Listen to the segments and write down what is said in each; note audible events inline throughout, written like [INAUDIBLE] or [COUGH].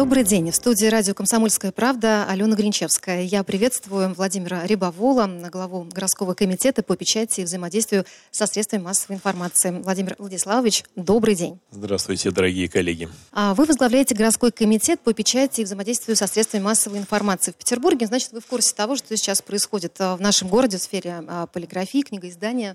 Добрый день. В студии радио «Комсомольская правда» Алена Гринчевская. Я приветствую Владимира Рябовола, главу городского комитета по печати и взаимодействию со средствами массовой информации. Владимир Владиславович, добрый день. Здравствуйте, дорогие коллеги. А вы возглавляете городской комитет по печати и взаимодействию со средствами массовой информации в Петербурге. Значит, вы в курсе того, что сейчас происходит а, в нашем городе в сфере а, полиграфии, книгоиздания,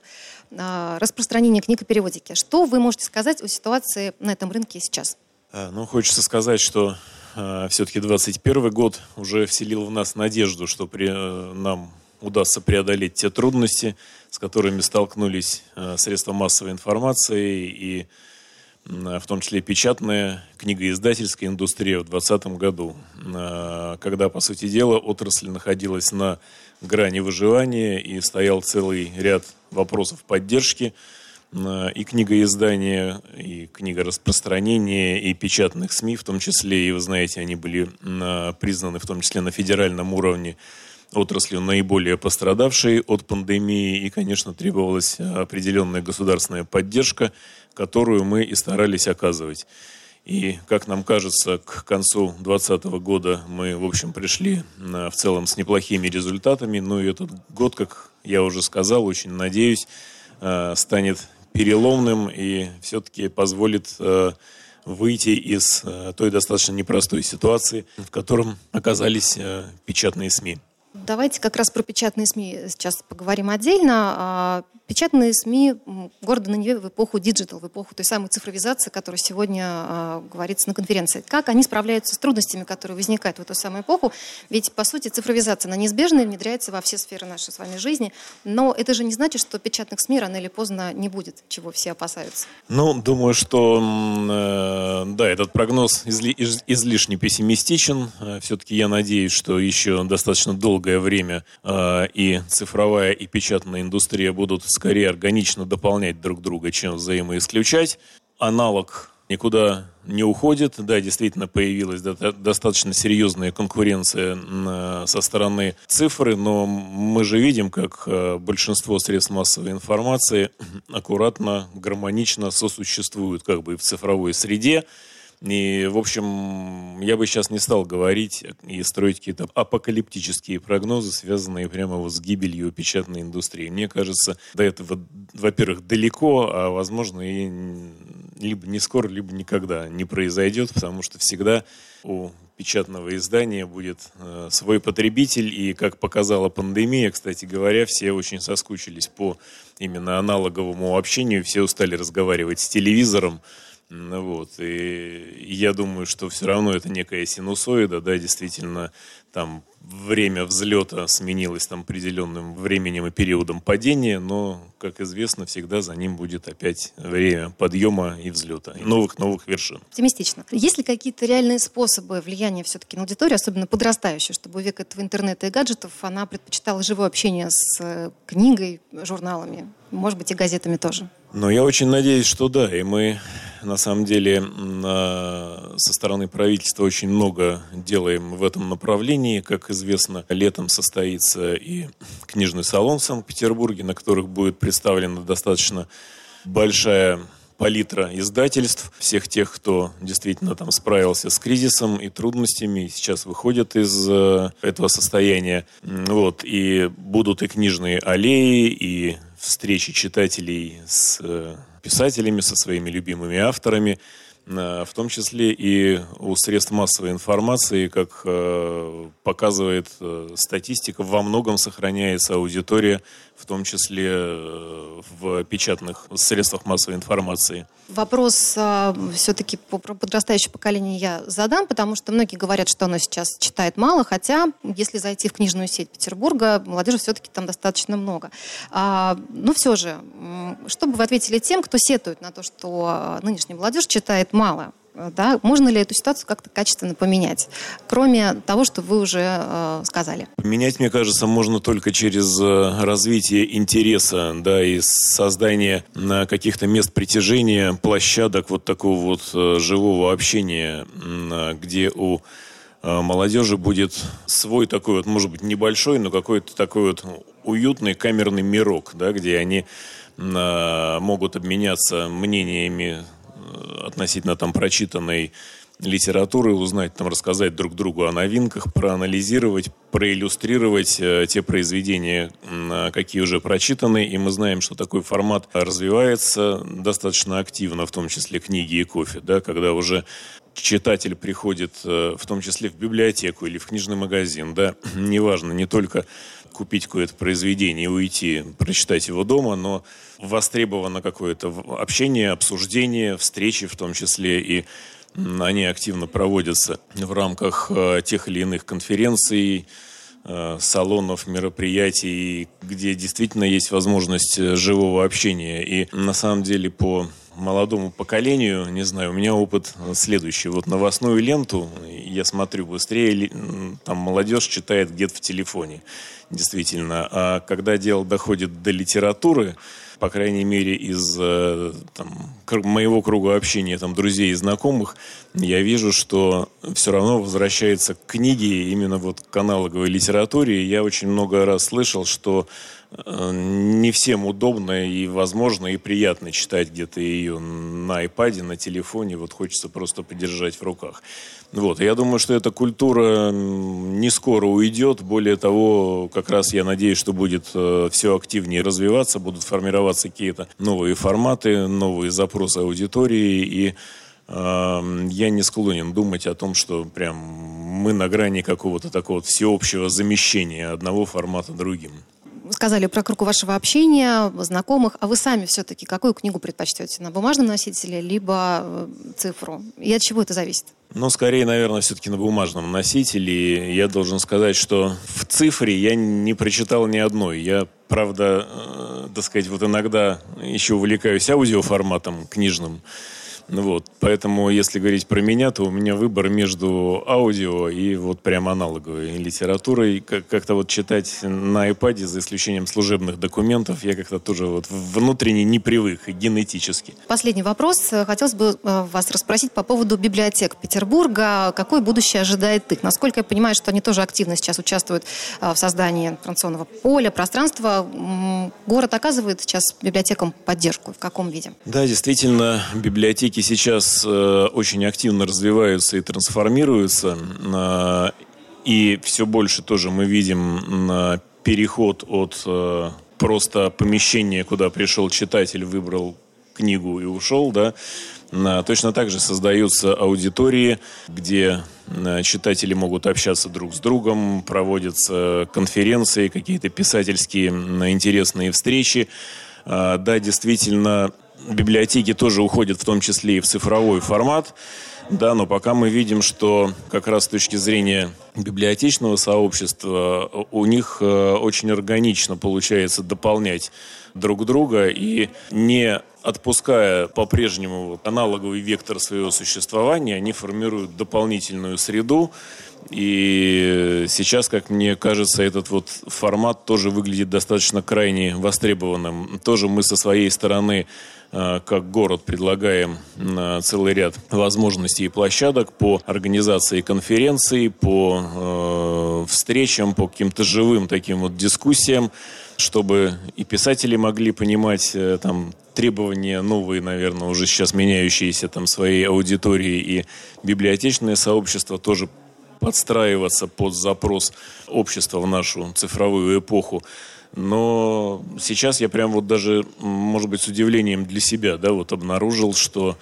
распространения книг и переводики. Что вы можете сказать о ситуации на этом рынке сейчас? Ну, хочется сказать, что э, все-таки 21 год уже вселил в нас надежду, что при, э, нам удастся преодолеть те трудности, с которыми столкнулись э, средства массовой информации и в том числе печатная книгоиздательская индустрия в 2020 году, э, когда, по сути дела, отрасль находилась на грани выживания и стоял целый ряд вопросов поддержки, и книгоиздания, и книгораспространения, и печатных СМИ, в том числе, и вы знаете, они были признаны в том числе на федеральном уровне отраслью наиболее пострадавшей от пандемии, и, конечно, требовалась определенная государственная поддержка, которую мы и старались оказывать. И, как нам кажется, к концу 2020 года мы, в общем, пришли в целом с неплохими результатами. Ну и этот год, как я уже сказал, очень надеюсь, станет переломным и все-таки позволит э, выйти из э, той достаточно непростой ситуации, в котором оказались э, печатные СМИ. Давайте как раз про печатные СМИ сейчас поговорим отдельно. А, печатные СМИ города на Неве в эпоху digital, в эпоху той самой цифровизации, которая сегодня а, говорится на конференции. Как они справляются с трудностями, которые возникают в эту самую эпоху? Ведь, по сути, цифровизация, она неизбежна внедряется во все сферы нашей с вами жизни. Но это же не значит, что печатных СМИ рано или поздно не будет, чего все опасаются. Ну, думаю, что, э, да, этот прогноз изли, излишне пессимистичен. Э, Все-таки я надеюсь, что еще достаточно долгое время э, и цифровая, и печатная индустрия будут скорее органично дополнять друг друга, чем взаимоисключать. Аналог никуда не уходит. Да, действительно появилась достаточно серьезная конкуренция со стороны цифры, но мы же видим, как э, большинство средств массовой информации [CLEARS THROAT] аккуратно, гармонично сосуществуют как бы в цифровой среде. И, в общем, я бы сейчас не стал говорить и строить какие-то апокалиптические прогнозы, связанные прямо вот с гибелью печатной индустрии. Мне кажется, до этого, во-первых, далеко, а, возможно, и либо не скоро, либо никогда не произойдет, потому что всегда у печатного издания будет э, свой потребитель. И, как показала пандемия, кстати говоря, все очень соскучились по именно аналоговому общению, все устали разговаривать с телевизором, вот. И я думаю, что все равно это некая синусоида, да, действительно, там время взлета сменилось там определенным временем и периодом падения, но, как известно, всегда за ним будет опять время подъема и взлета, новых-новых вершин. Оптимистично. Есть ли какие-то реальные способы влияния все-таки на аудиторию, особенно подрастающую, чтобы век этого интернета и гаджетов она предпочитала живое общение с э, книгой, журналами, может быть, и газетами тоже? Но я очень надеюсь, что да. И мы, на самом деле, со стороны правительства очень много делаем в этом направлении. Как известно, летом состоится и книжный салон в Санкт-Петербурге, на которых будет представлена достаточно большая палитра издательств, всех тех, кто действительно там справился с кризисом и трудностями, и сейчас выходят из э, этого состояния. Вот, и будут и книжные аллеи, и встречи читателей с э, писателями, со своими любимыми авторами, в том числе и у средств массовой информации, как э, показывает статистика, во многом сохраняется аудитория в том числе э, в печатных средствах массовой информации. Вопрос все-таки по подрастающее поколение я задам, потому что многие говорят, что оно сейчас читает мало, хотя если зайти в книжную сеть Петербурга, молодежи все-таки там достаточно много. А, но все же, что бы вы ответили тем, кто сетует на то, что нынешняя молодежь читает мало? Да? Можно ли эту ситуацию как-то качественно поменять, кроме того, что вы уже э, сказали? Поменять, мне кажется, можно только через э, развитие интереса, да, и создание на каких-то мест притяжения, площадок вот такого вот э, живого общения, где у э, молодежи будет свой такой вот, может быть, небольшой, но какой-то такой вот уютный камерный мирок, да, где они могут обменяться мнениями относительно там прочитанной литературы, узнать, там, рассказать друг другу о новинках, проанализировать, проиллюстрировать э, те произведения, э, какие уже прочитаны. И мы знаем, что такой формат развивается достаточно активно, в том числе книги и кофе, да, когда уже читатель приходит, э, в том числе в библиотеку или в книжный магазин, да, [CLEARS THROAT] неважно, не только купить какое-то произведение и уйти, прочитать его дома, но востребовано какое-то общение, обсуждение, встречи в том числе, и они активно проводятся в рамках э, тех или иных конференций, э, салонов, мероприятий, где действительно есть возможность э, живого общения. И на самом деле по молодому поколению, не знаю, у меня опыт следующий. Вот новостную ленту я смотрю быстрее, там молодежь читает где-то в телефоне, действительно. А когда дело доходит до литературы, по крайней мере, из э, там, моего круга общения, там, друзей и знакомых, я вижу, что все равно возвращается к книге, именно вот к аналоговой литературе. Я очень много раз слышал, что не всем удобно и возможно и приятно читать где-то ее на iPad, на телефоне. Вот хочется просто подержать в руках. Вот. Я думаю, что эта культура не скоро уйдет. Более того, как раз я надеюсь, что будет э, все активнее развиваться, будут формироваться какие-то новые форматы, новые запросы аудитории. И э, я не склонен думать о том, что прям мы на грани какого-то такого всеобщего замещения одного формата другим сказали про круг вашего общения, знакомых, а вы сами все-таки какую книгу предпочтете? На бумажном носителе, либо э, цифру? И от чего это зависит? Ну, скорее, наверное, все-таки на бумажном носителе. Я должен сказать, что в цифре я не прочитал ни одной. Я, правда, э, так сказать, вот иногда еще увлекаюсь аудиоформатом книжным. Вот. Поэтому, если говорить про меня, то у меня выбор между аудио и вот прям аналоговой литературой. Как-то вот читать на iPad, за исключением служебных документов, я как-то тоже вот внутренне не привык, генетически. Последний вопрос. Хотелось бы э, вас расспросить по поводу библиотек Петербурга. Какое будущее ожидает их? Насколько я понимаю, что они тоже активно сейчас участвуют э, в создании информационного поля, пространства. Город оказывает сейчас библиотекам поддержку? В каком виде? Да, действительно, библиотеки библиотеки сейчас э, очень активно развиваются и трансформируются. Э, и все больше тоже мы видим э, переход от просто помещения, куда пришел читатель, выбрал книгу и ушел, да, Точно так же создаются аудитории, где читатели могут общаться друг с другом, проводятся конференции, какие-то писательские интересные встречи. Да, действительно, библиотеки тоже уходят в том числе и в цифровой формат. Да, но пока мы видим, что как раз с точки зрения библиотечного сообщества у них э, очень органично получается дополнять друг друга и не отпуская по-прежнему аналоговый вектор своего существования, они формируют дополнительную среду, и сейчас, как мне кажется, этот вот формат тоже выглядит достаточно крайне востребованным. Тоже мы со своей стороны, э, как город, предлагаем э, целый ряд возможностей и площадок по организации конференций, по э, встречам, по каким-то живым таким вот дискуссиям, чтобы и писатели могли понимать там требования новые, наверное, уже сейчас меняющиеся там своей аудитории, и библиотечное сообщество тоже подстраиваться под запрос общества в нашу цифровую эпоху. Но сейчас я прям вот даже, может быть, с удивлением для себя, да, вот обнаружил, что э,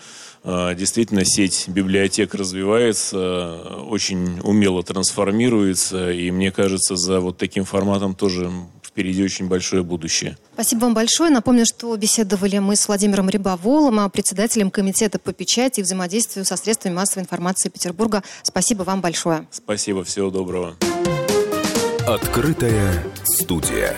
действительно сеть библиотек развивается, очень умело трансформируется, и мне кажется, за вот таким форматом тоже впереди очень большое будущее. Спасибо вам большое. Напомню, что беседовали мы с Владимиром Рябоволом, председателем Комитета по печати и взаимодействию со средствами массовой информации Петербурга. Спасибо вам большое. Спасибо, всего доброго. Открытая студия.